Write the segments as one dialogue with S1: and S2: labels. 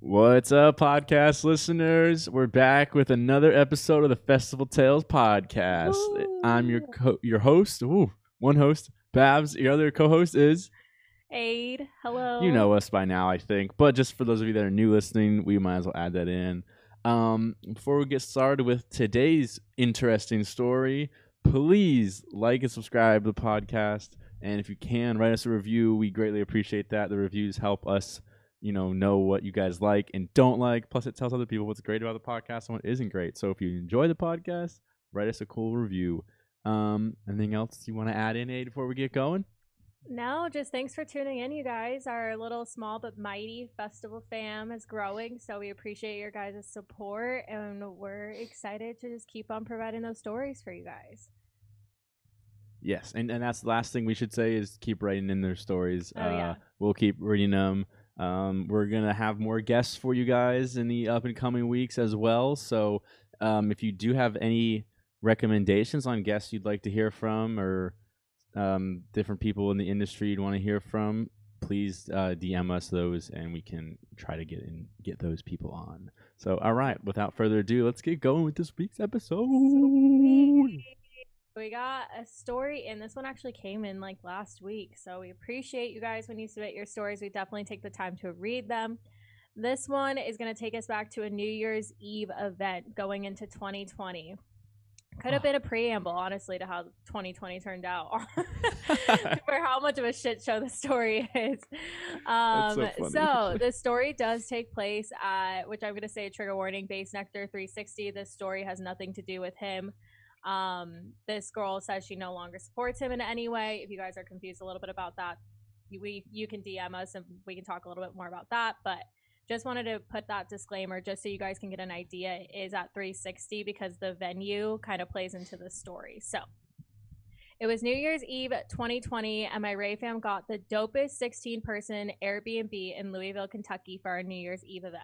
S1: What's up, podcast listeners? We're back with another episode of the Festival Tales podcast.
S2: Woo.
S1: I'm your co- your host, ooh, one host, Babs. Your other co-host is
S2: Aid. Hello.
S1: you know us by now, I think. But just for those of you that are new listening, we might as well add that in. Um, before we get started with today's interesting story, please like and subscribe to the podcast. And if you can, write us a review. We greatly appreciate that. The reviews help us, you know, know what you guys like and don't like. Plus, it tells other people what's great about the podcast and what isn't great. So if you enjoy the podcast, write us a cool review. Um, anything else you want to add in, Aid, before we get going?
S2: No, just thanks for tuning in, you guys. Our little small but mighty festival fam is growing, so we appreciate your guys' support, and we're excited to just keep on providing those stories for you guys.
S1: Yes, and, and that's the last thing we should say is keep writing in their stories.
S2: Oh,
S1: uh,
S2: yeah.
S1: We'll keep reading them. Um, we're gonna have more guests for you guys in the up and coming weeks as well. So um, if you do have any recommendations on guests you'd like to hear from or um, different people in the industry you'd want to hear from, please uh, DM us those and we can try to get in get those people on. So all right, without further ado, let's get going with this week's episode.
S2: We got a story and This one actually came in like last week. So we appreciate you guys when you submit your stories. We definitely take the time to read them. This one is going to take us back to a New Year's Eve event going into 2020. Could have been a preamble, honestly, to how 2020 turned out, for how much of a shit show the story is. Um,
S1: so
S2: so the story does take place at, which I'm going to say, trigger warning, base Nectar 360. This story has nothing to do with him. Um, this girl says she no longer supports him in any way. If you guys are confused a little bit about that, you- we you can DM us and we can talk a little bit more about that. But just wanted to put that disclaimer just so you guys can get an idea. Is at 360 because the venue kind of plays into the story. So it was New Year's Eve 2020, and my Ray fam got the dopest 16 person Airbnb in Louisville, Kentucky for our New Year's Eve event.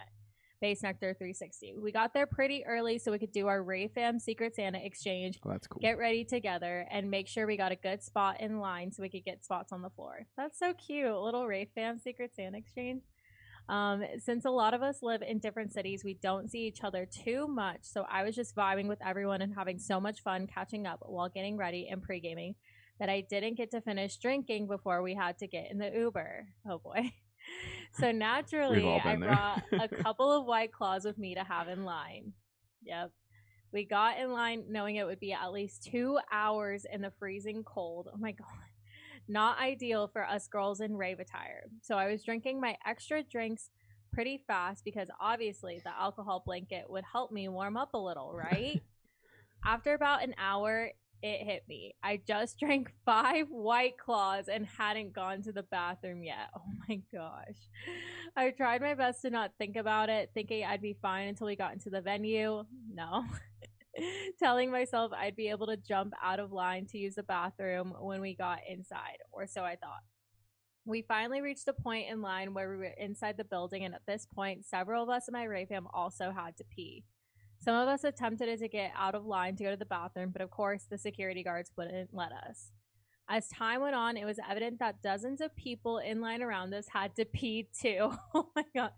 S2: Bassnectar 360. We got there pretty early so we could do our Ray Fam Secret Santa exchange,
S1: Well, that's cool.
S2: get ready together, and make sure we got a good spot in line so we could get spots on the floor. That's so cute. Little Ray Fam Secret Santa exchange. Um, since a lot of us live in different cities, we don't see each other too much. So I was just vibing with everyone and having so much fun catching up while getting ready and pre gaming that I didn't get to finish drinking before we had to get in the Uber. Oh boy. So naturally, I
S1: there.
S2: brought a couple of white claws with me to have in line. Yep. We got in line knowing it would be at least two hours in the freezing cold. Oh my God. Not ideal for us girls in rave attire. So I was drinking my extra drinks pretty fast because obviously the alcohol blanket would help me warm up a little, right? After about an hour, it hit me. I just drank five white claws and hadn't gone to the bathroom yet. Oh my gosh. I tried my best to not think about it, thinking I'd be fine until we got into the venue. No. Telling myself I'd be able to jump out of line to use the bathroom when we got inside, or so I thought. We finally reached the point in line where we were inside the building, and at this point, several of us in my Ray fam also had to pee. Some of us attempted to get out of line to go to the bathroom, but of course, the security guards wouldn't let us. As time went on, it was evident that dozens of people in line around us had to pee too. Oh my god.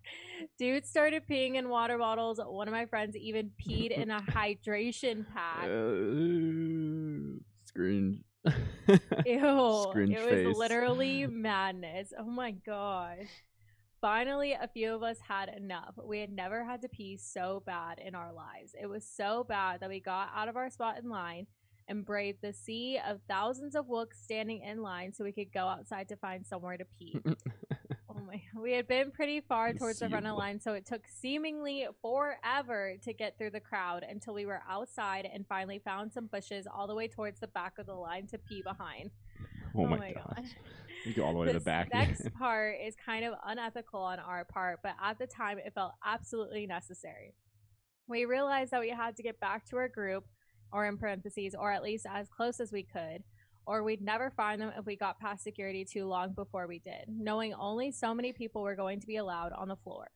S2: Dudes started peeing in water bottles. One of my friends even peed in a hydration pack.
S1: Uh, screen.
S2: Ew.
S1: Screen
S2: it
S1: face.
S2: was literally madness. Oh my gosh. Finally, a few of us had enough. We had never had to pee so bad in our lives. It was so bad that we got out of our spot in line and braved the sea of thousands of wooks standing in line so we could go outside to find somewhere to pee. Oh my! We had been pretty far towards the front of
S1: of
S2: line, so it took seemingly forever to get through the crowd until we were outside and finally found some bushes all the way towards the back of the line to pee behind.
S1: oh, oh my, gosh. You go all the way to the back.
S2: next part is kind of unethical on our part, but at the time it felt absolutely necessary. We realized that we had to get back to our group, or in parentheses, or at least as close as we could, or we'd never find them if we got past security too long before we did, knowing only so many people were going to be allowed on the floor.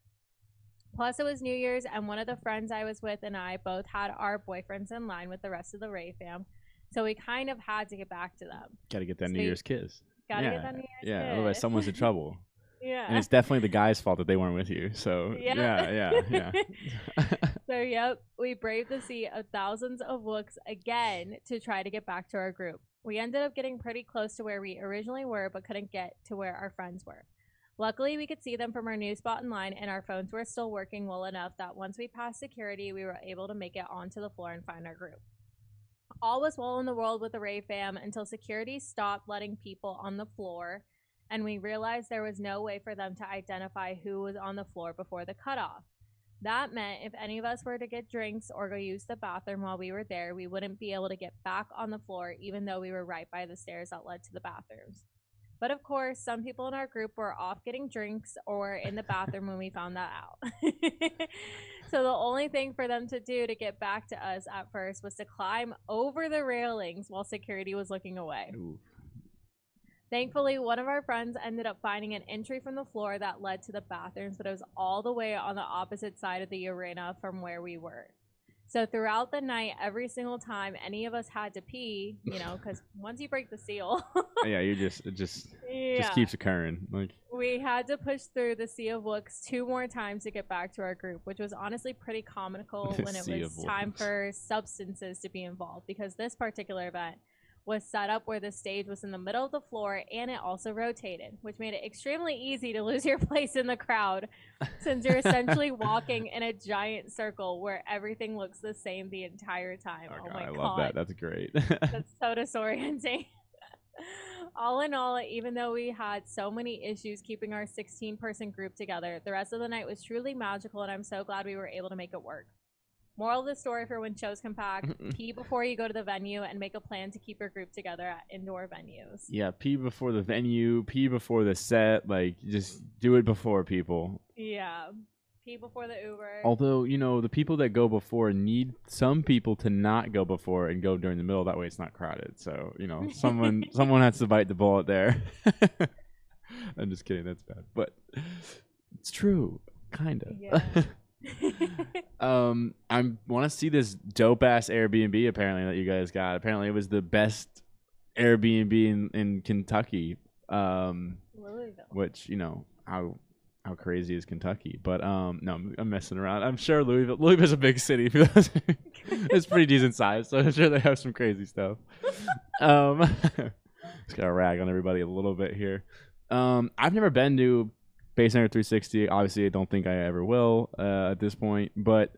S2: Plus, it was New Year's, and one of the friends I was with and I both had our boyfriends in line with the rest of the Ray fam. So we kind of had to get back to them.
S1: Got to get that
S2: So
S1: New Year's kiss.
S2: Gotta
S1: yeah,
S2: get that New Year's
S1: yeah. Otherwise, someone's in trouble.
S2: Yeah.
S1: And it's definitely the guy's fault that they weren't with you. So yeah, yeah, yeah.
S2: So, yep, we braved the sea of thousands of wooks again to try to get back to our group. We ended up getting pretty close to where we originally were, but couldn't get to where our friends were. Luckily, we could see them from our new spot in line, and our phones were still working well enough that once we passed security, we were able to make it onto the floor and find our group. All was well in the world with the Ray fam until security stopped letting people on the floor, and we realized there was no way for them to identify who was on the floor before the cutoff. That meant if any of us were to get drinks or go use the bathroom while we were there, we wouldn't be able to get back on the floor, even though we were right by the stairs that led to the bathrooms. But of course, some people in our group were off getting drinks or in the bathroom when we found that out. so the only thing for them to do to get back to us at first was to climb over the railings while security was looking away.
S1: Ooh.
S2: Thankfully, one of our friends ended up finding an entry from the floor that led to the bathrooms, but it was all the way on the opposite side of the arena from where we were. So throughout the night, every single time any of us had to pee, you know, because once you break the seal, uh,
S1: yeah, you just it just
S2: yeah,
S1: just keeps occurring. Like
S2: we had to push through the sea of wooks two more times to get back to our group, which was honestly pretty comical
S1: The
S2: when it was time for substances to be involved because this particular event was set up where the stage was in the middle of the floor and it also rotated, which made it extremely easy to lose your place in the crowd since you're essentially walking in a giant circle where everything looks the same the entire time.
S1: oh,
S2: Oh,
S1: God,
S2: my
S1: I
S2: god.
S1: love that. That's great.
S2: That's so disorienting. all in all, even though we had so many issues keeping our 16 person group together, the rest of the night was truly magical, and I'm so glad we were able to make it work. Moral of the story for when shows come back pee before you go to the venue and make a plan to keep your group together at indoor venues.
S1: yeah, pee before the venue, pee before the set. Like just do it before people.
S2: Yeah. Pee before the Uber.
S1: Although you know the people that go before need some people to not go before and go during the middle. That way it's not crowded. So you know someone someone has to bite the bullet there. I'm just kidding. That's bad, but it's true, kind of.
S2: Yeah.
S1: um, I want to see this dope ass Airbnb. Apparently that you guys got. Apparently it was the best Airbnb in in Kentucky. Um,
S2: Louisville.
S1: which you know how how crazy is Kentucky? But um, no, I'm, I'm messing around. I'm sure Louisville Louisville's a big city. it's pretty decent size, so I'm sure they have some crazy stuff. Um, just gotta rag on everybody a little bit here. Um, I've never been to Bassnectar 360. Obviously, I don't think I ever will uh, at this point, but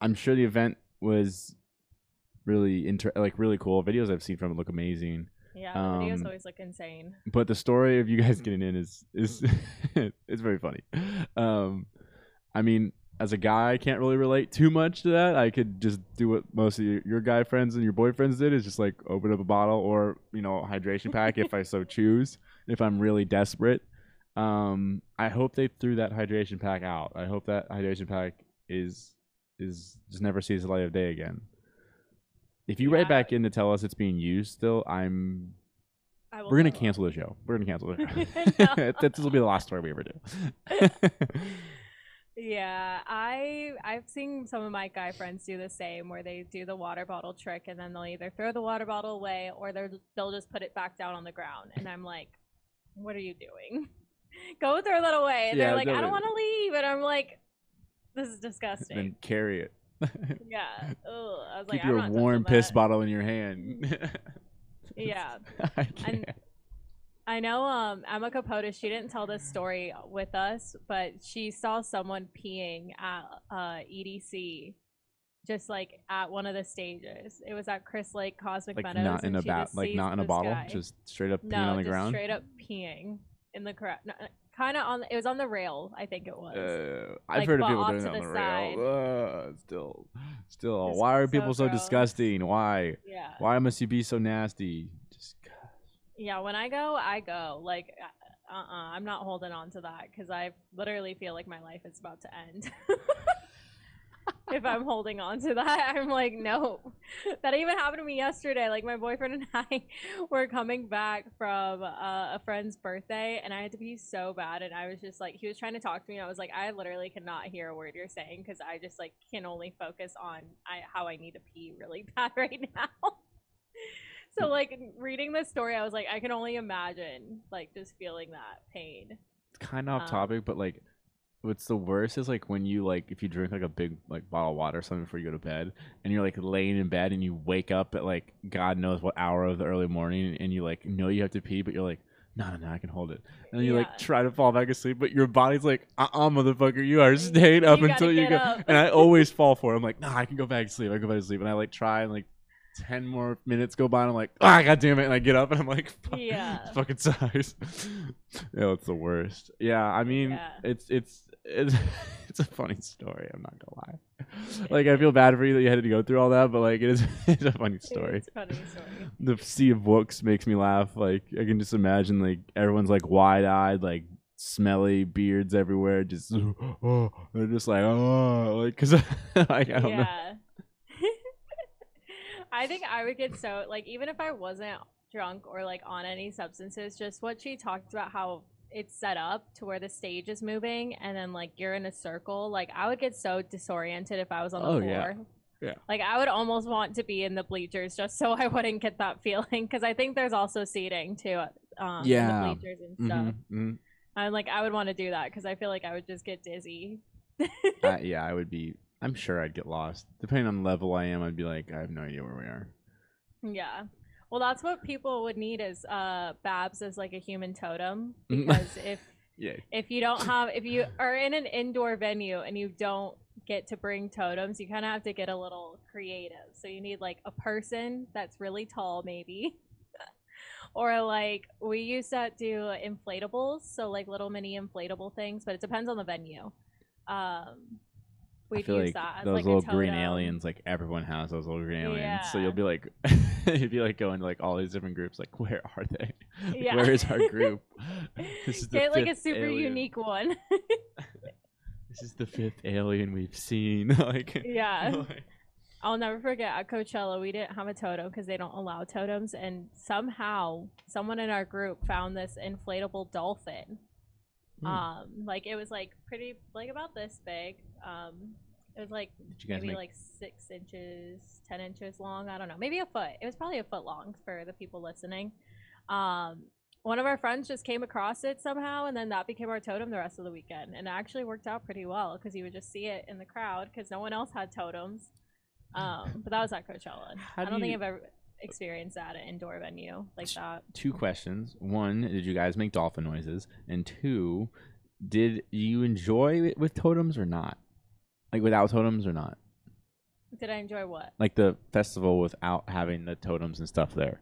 S1: I'm sure the event was really inter- like really cool. Videos I've seen from it look amazing.
S2: Yeah, the videos
S1: Um,
S2: always look insane.
S1: but the story of you guys getting in is is it's very funny. Um, I mean, as a guy, I can't really relate too much to that. I could just do what most of your, your guy friends and your boyfriends did, is just like open up a bottle or you know a hydration pack if I so choose, if I'm really desperate. Um, I hope they threw that hydration pack out. I hope that hydration pack is is just never sees the light of day again. If you
S2: Yeah.
S1: write back in to tell us it's being used still, I'm we're gonna cancel the show. We're gonna cancel show. this will be the last story we ever do.
S2: Yeah, I I've seen some of my guy friends do the same, where they do the water bottle trick, and then they'll either throw the water bottle away or they're they'll just put it back down on the ground, and I'm like, what are you doing? Go throw that away, and
S1: Yeah,
S2: they're like, I don't want to leave, and I'm like, this is disgusting.
S1: then carry it.
S2: yeah, Ugh. I was
S1: Keep
S2: like,
S1: your warm piss
S2: that.
S1: bottle in your hand.
S2: Yeah,
S1: I can't.
S2: I know um Emma Capote, she didn't tell this story with us, but she saw someone peeing at uh EDC just like at one of the stages. It was at Chris Lake Cosmic
S1: like
S2: Meadows.
S1: not in a bat, like not in a bottle,
S2: guy.
S1: just straight up peeing
S2: no,
S1: on the ground.
S2: straight up peeing in the crowd. kind of on. It was on the rail, I think it was.
S1: Uh, I've
S2: Like,
S1: heard of people doing that on the
S2: the
S1: rail. Still, still.
S2: Just
S1: why are people so
S2: gross.
S1: disgusting? Why?
S2: yeah.
S1: Why must you be so nasty? Just
S2: Yeah, when I go, I go. Like, uh, uh I'm not holding on to that because I literally feel like my life is about to end. if I'm holding on to that, I'm like, no. That even happened to me yesterday. Like, my boyfriend and I were coming back from uh, a friend's birthday, and I had to be so bad. And I was just like, he was trying to talk to me. And I was like, I literally cannot hear a word you're saying because I just like can only focus on I, how I need to pee really bad right now. So like reading this story, I was like, I can only imagine like just feeling that pain.
S1: It's kind of off
S2: Um,
S1: topic, but like, what's the worst is like when you like if you drink like a big like bottle of water or something before you go to bed, and you're like laying in bed and you wake up at like God knows what hour of the early morning, and you like know you have to pee, but you're like. No, no, no, I can hold it. And then you
S2: Yeah.
S1: like try to fall back asleep, but your body's like, uh uh motherfucker, you are staying up
S2: You
S1: until you go.
S2: up.
S1: And I always fall for it. I'm like, nah, I can go back to sleep. I go back to sleep. And I like try and like 10 more minutes go by and I'm like, ah, god damn it. And I get up and I'm like, fuck,
S2: Yeah.
S1: fucking size. yeah, it's the worst. Yeah, I mean,
S2: Yeah.
S1: it's, it's, it's, it's a funny story. I'm not gonna lie. Like, I feel bad for you that you had to go through all that, but like, it is, it's a funny story.
S2: It's a funny story.
S1: The sea of wooks makes me laugh. Like, I can just imagine like everyone's like wide eyed, like, smelly beards everywhere just oh they're just like oh like because like i don't know
S2: yeah. I think I would get so like even if I wasn't drunk or like on any substances, just what she talked about how it's set up to where the stage is moving and then like you're in a circle. Like I would get so disoriented if I was on the
S1: Oh,
S2: floor.
S1: yeah. Yeah.
S2: Like I would almost want to be in the bleachers just so I wouldn't get that feeling because I think there's also seating too. Um,
S1: Yeah.
S2: In the bleachers and stuff.
S1: Mhm, mhm.
S2: I'm like I would want to do that because I feel like I would just get dizzy.
S1: Uh, yeah, I would be. I'm sure I'd get lost. Depending on the level I am, I'd be like, I have no idea where we are.
S2: Yeah. Well, that's what people would need is uh Babs as like a human totem because if
S1: Yeah.
S2: if you don't have if you are in an indoor venue and you don't get to bring totems, you kind of have to get a little creative. So you need like a person that's really tall maybe. or like we used to do inflatables, so like little mini inflatable things, but it depends on the venue. Um
S1: I
S2: we'd
S1: feel like
S2: that
S1: those
S2: like
S1: little green aliens, like everyone has those little green aliens. So you'll be like, you'd be like going to like all these different groups. Like, where are they? Like,
S2: Yeah.
S1: Where is our group? this is the
S2: Get like a super
S1: alien.
S2: unique one.
S1: This is the fifth alien we've seen. like,
S2: Yeah.
S1: like-
S2: I'll never forget at Coachella, we didn't have a totem because they don't allow totems. And somehow, someone in our group found this inflatable dolphin.
S1: Hmm.
S2: Um, like it was like pretty, like about this big. Um, it was like
S1: Did you guys
S2: maybe
S1: make?
S2: like six inches, ten inches long. I don't know, maybe a foot. It was probably a foot long for the people listening. Um, one of our friends just came across it somehow, and then that became our totem the rest of the weekend. And it actually worked out pretty well because you would just see it in the crowd because no one else had totems. Um, but that was at Coachella.
S1: How
S2: I
S1: do
S2: don't think I've ever experienced that at an indoor venue like that.
S1: two questions. One, did you guys make dolphin noises? And two, did you enjoy it with totems or not? Like without totems or not?
S2: Did I enjoy what?
S1: Like the festival without having the totems and stuff there.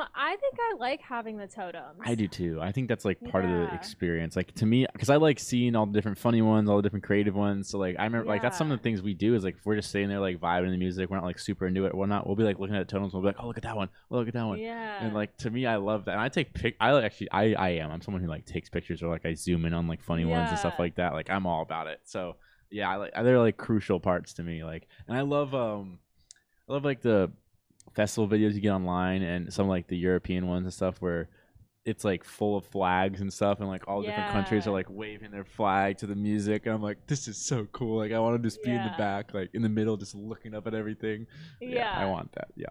S2: Um, I think I like having the totems.
S1: I do too. I think that's like part of the experience. Like to me, because I like seeing all the different funny ones, all the different creative ones. So like I remember, like that's some of the things we do. Is like if we're just sitting there like vibing the music, we're not like super into it or whatnot. We'll be like looking at the totems. We'll be like, oh look at that one. Oh look at that one.
S2: Yeah.
S1: And like to me, I love that. And I take pic. I actually, I, I am. I'm someone who like takes pictures or like I zoom in on like funny ones and stuff like that. Like I'm all about it. So yeah, I like they're like crucial parts to me. Like, and I love um, I love like the festival videos you get online and some like the European ones and stuff where it's like full of flags and stuff and like all different countries are like waving their flag to the music and I'm like this is so cool like I want to just be in the back like in the middle just looking up at everything
S2: yeah,
S1: I want that yeah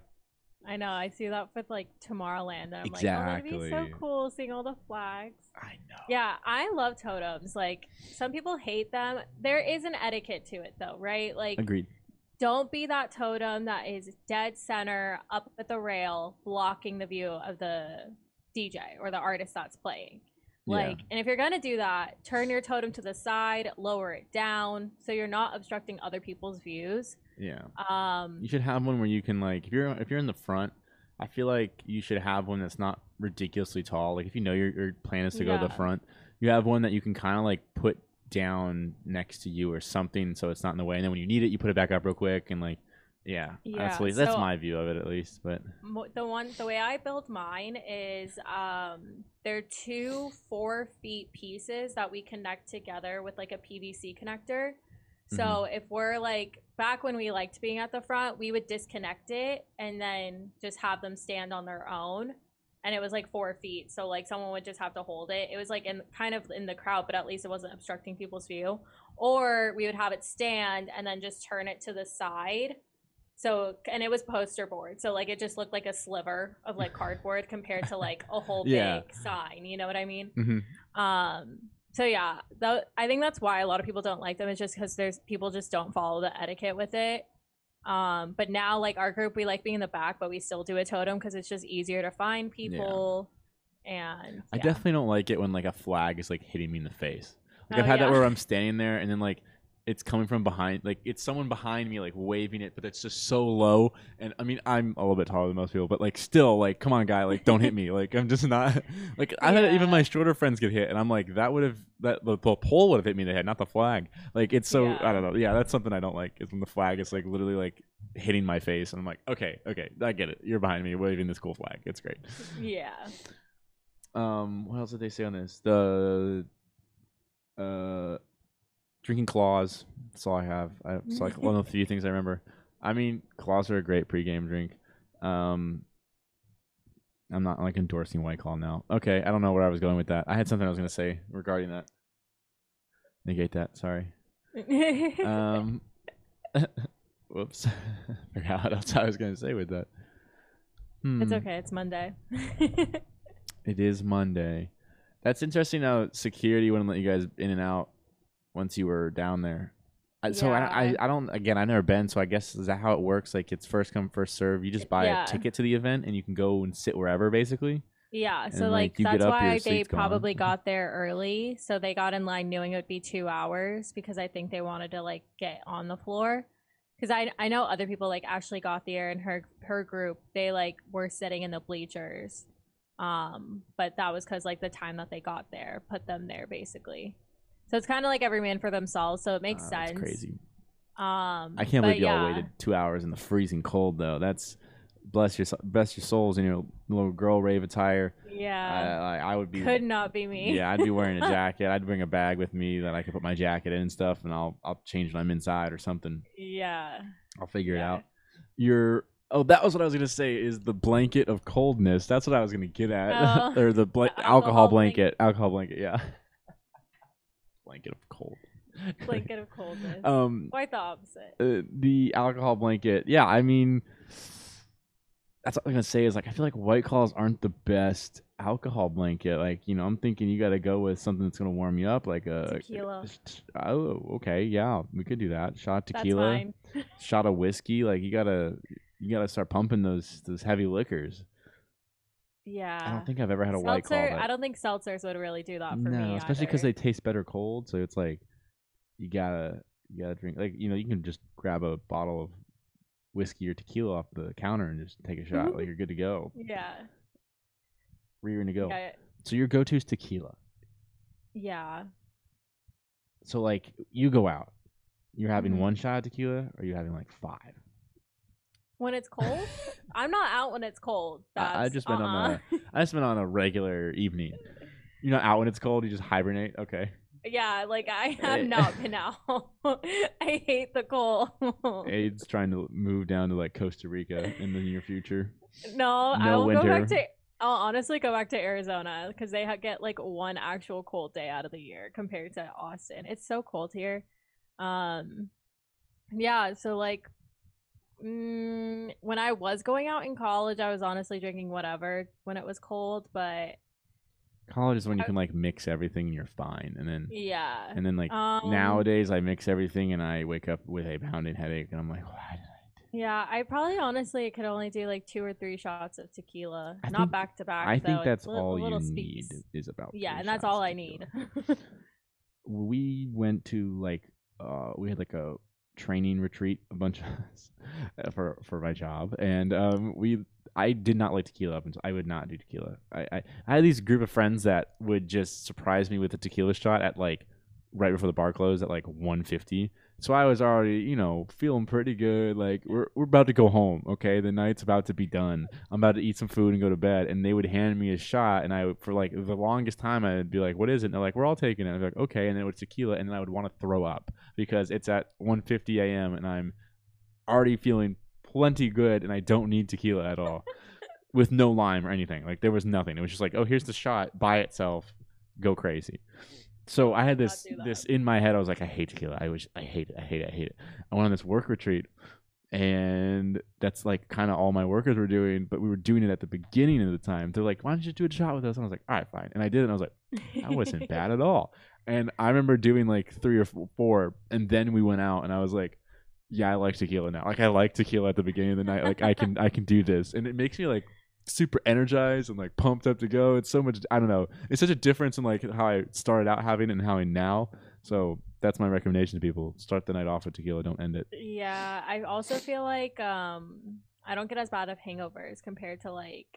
S2: I know. I see that with like Tomorrowland, and I'm like, oh, that'd be so cool seeing all the flags.
S1: I know
S2: Yeah, I love totems. Like some people hate them. There is an etiquette to it, though, right? Like,
S1: agreed
S2: don't be that totem that is dead center up at the rail, blocking the view of the DJ or the artist that's playing.
S1: Yeah.
S2: Like, and if you're gonna do that, turn your totem to the side, lower it down, so you're not obstructing other people's views.
S1: yeah
S2: Um,
S1: You should have one where you can like if you're if you're in the front, I feel like you should have one that's not ridiculously tall. Like if you know your your plan is to go to the front, you have one that you can kind of like put down next to you or something so it's not in the way. And then when you need it, you put it back up real quick and like yeah,
S2: Yeah,
S1: that's what- that's
S2: so-
S1: my view of it at least. But
S2: the one the way I build mine is um they're two four feet pieces that we connect together with like a PVC connector. So
S1: Mm-hmm.
S2: if we're like back when we liked being at the front, we would disconnect it and then just have them stand on their own. And it was like four feet, so like someone would just have to hold it. It was like in kind of in the crowd, but at least it wasn't obstructing people's view. Or we would have it stand and then just turn it to the side So and it was poster board. So like it just looked like a sliver of like cardboard compared to like a whole
S1: Yeah.
S2: big sign. You know what I mean?
S1: hmm
S2: Um. So yeah, that, I think that's why a lot of people don't like them. Is just because there's people just don't follow the etiquette with it. Um. But now, like our group, we like being in the back, but we still do a totem because it's just easier to find people. And
S1: I
S2: yeah.
S1: definitely don't like it when like a flag is like hitting me in the face. Like I've
S2: Oh,
S1: had that where I'm standing there and then like it's coming from behind, like it's someone behind me like waving it, but it's just so low. And I mean, I'm a little bit taller than most people, but like still, like come on, guy, like don't hit me. Like I'm just not. Like I've had even my shorter friends get hit, and I'm like that would have that the, the pole would have hit me in the head, not the flag. Like it's so
S2: Yeah.
S1: I don't know. Yeah, that's something I don't like is when the flag is like literally like hitting my face, and I'm like, okay, okay, I get it. You're behind me waving this cool flag. It's great.
S2: yeah.
S1: Um, what else did they say on this? The uh, drinking claws. That's all I have. I, it's like one of the few things I remember. I mean, claws are a great pregame drink. Um, I'm not like endorsing White Claw now. Okay, I don't know where I was going with that. I had something I was gonna say regarding that. Negate that. Sorry. Um, whoops. Forgot what else I was gonna say with that.
S2: it's
S1: Hmm.
S2: okay. It's Monday.
S1: It is Monday. That's interesting how security wouldn't let you guys in and out once you were down there. I, So I, I, I don't again I've never been so I guess is that how it works like it's first come first serve you just buy
S2: Yeah.
S1: a ticket to the event and you can go and sit wherever basically
S2: Yeah, so like,
S1: like,
S2: that's
S1: up,
S2: why they
S1: seat's gone.
S2: probably got there early. So they got in line knowing it would be two hours because I think they wanted to like get on the floor. Because I I know other people like Ashley got there and her her group they like were sitting in the bleachers, um, but that was because like the time that they got there put them there basically. So it's kind of like every man for themselves. So it makes
S1: Uh,
S2: sense.
S1: crazy
S2: Um,
S1: I can't believe y'all
S2: yeah.
S1: waited two hours in the freezing cold though that's bless your bless your souls in your little girl rave attire
S2: Yeah,
S1: I, I, I would be
S2: could not be me.
S1: Yeah, I'd be wearing a jacket. I'd bring a bag with me that I could put my jacket in and stuff, and I'll I'll change when I'm inside or something.
S2: yeah.
S1: I'll figure it
S2: Yeah.
S1: out. Your oh, that was what I was gonna say. Is the blanket of coldness? That's what I was gonna get at,
S2: Oh,
S1: or the, bla-
S2: the
S1: alcohol,
S2: alcohol
S1: blanket. Alcohol blanket. Yeah. Blanket of cold.
S2: Blanket of coldness.
S1: um,
S2: Quite the opposite.
S1: uh, the alcohol blanket. Yeah, I mean, that's what I'm gonna say. Is like I feel like White Claws aren't the best alcohol blanket. Like you know, I'm thinking you got to go with something that's gonna warm you up, like a
S2: Tequila.
S1: Oh, okay, yeah, we could do that. Shot tequila, shot of whiskey. Like you gotta, you gotta start pumping those those heavy liquors.
S2: Yeah.
S1: I don't think I've ever had a White Claw.
S2: Seltzer,
S1: that-
S2: I don't think seltzers would really do that for
S1: no,
S2: me.
S1: especially because they taste better cold. So it's like you gotta you gotta drink like you know you can just grab a bottle of whiskey or tequila off the counter and just take a shot. like you're good to go.
S2: Yeah.
S1: Rearing to go.
S2: Yeah.
S1: So your go-to is tequila.
S2: Yeah.
S1: So like you go out, you're having
S2: Mhm.
S1: one shot of tequila, or you're you having like five?
S2: When it's cold, I'm not out when it's cold.
S1: I- I've just been on
S2: uh-uh.
S1: I just been on a regular evening. You're not out when it's cold. You just hibernate. Okay.
S2: yeah, like I have not been out. I hate the cold.
S1: Aid's trying to move down to like Costa Rica in the near future.
S2: no, I
S1: No
S2: will go back to. I'll honestly go back to Arizona because they ha- get like one actual cold day out of the year compared to Austin. It's so cold here. Um, yeah. So like, mm, when I was going out in college, I was honestly drinking whatever when it was cold. But
S1: College is when you can like mix everything and you're fine. And then
S2: yeah.
S1: and then like
S2: Um,
S1: nowadays I mix everything and I wake up with a pounding headache and I'm like, why did I
S2: Yeah, I probably honestly could only do like two or three shots of tequila,
S1: I
S2: not
S1: think-
S2: back to back.
S1: I
S2: though.
S1: think that's
S2: li-
S1: all you need is about
S2: Yeah, and that's all I need.
S1: we went to like uh we had like a training retreat a bunch of us uh, for for my job and um we I did not like tequila up until I would not do tequila. I, I I had these group of friends that would just surprise me with a tequila shot at like right before the bar closed at like 150. So I was already, you know, feeling pretty good. Like we're we're about to go home. Okay, the night's about to be done. I'm about to eat some food and go to bed. And they would hand me a shot, and I would, for like the longest time I'd be like, "What is it?" And they're like, "We're all taking it." I'd be like, "Okay," and then it was tequila, and then I would want to throw up because it's at 1:50 a.m. and I'm already feeling plenty good, and I don't need tequila at all, with no lime or anything. Like there was nothing. It was just like, "Oh, here's the shot by itself. Go crazy." So I had this this in my head. I was like, I hate tequila. I wish I hate it. I hate it. I hate it. I went on this work retreat, and that's like kind of all my workers were doing. But we were doing it at the beginning of the time. They're like, "Why don't you do a shot with us?" And I was like, "All right, fine." And I did, it, and I was like, "That wasn't bad at all." And I remember doing like three or four, and then we went out, and I was like, "Yeah, I like tequila now. Like I like tequila at the beginning of the night. Like I can I can do this, and it makes me like super energized and like pumped up to go. It's so much. I don't know. It's such a difference in like how I started out having it and how I now. So that's my recommendation to people: start the night off with tequila. Don't end it.
S2: Yeah, I also feel like um I don't get as bad of hangovers compared to like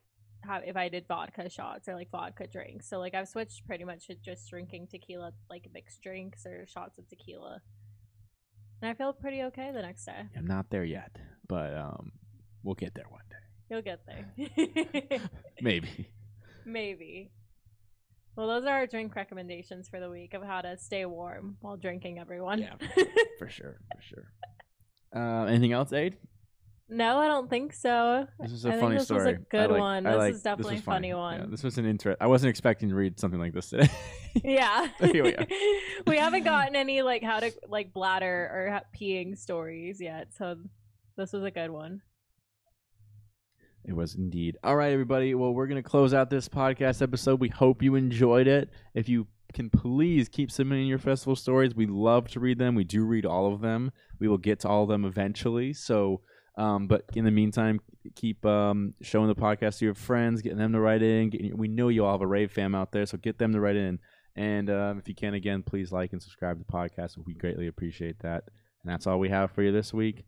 S2: how if I did vodka shots or like vodka drinks. So like I've switched pretty much to just drinking tequila like mixed drinks or shots of tequila. And I feel pretty okay the next day.
S1: I'm not there yet, but um, we'll get there one day.
S2: You'll get there.
S1: Maybe.
S2: Maybe. Well, those are our drink recommendations for the week of how to stay warm while drinking, everyone.
S1: Yeah. for sure, for sure. Uh, anything else, Aid?
S2: no, I don't think so.
S1: This is
S2: I
S1: a
S2: think
S1: funny
S2: this was a
S1: story. I
S2: good
S1: like-
S2: one.
S1: I
S2: This
S1: like-
S2: is definitely
S1: was
S2: a funny
S1: funny. Yeah,
S2: one.
S1: this was an interest. I wasn't expecting to read something like this today.
S2: Yeah.
S1: Here we are.
S2: we haven't gotten any like how to like bladder or peeing stories yet, so this was a good one.
S1: It was indeed. All right, everybody. Well, we're going to close out this podcast episode. We hope you enjoyed it. If you can please keep submitting your festival stories, we love to read them. We do read all of them. We will get to all of them eventually. So, um, but in the meantime, keep um, showing the podcast to your friends, getting them to write in. We know you all have a rave fam out there, so get them to write in. And um, if you can, again, please like and subscribe to the podcast. We greatly appreciate that. And that's all we have for you this week.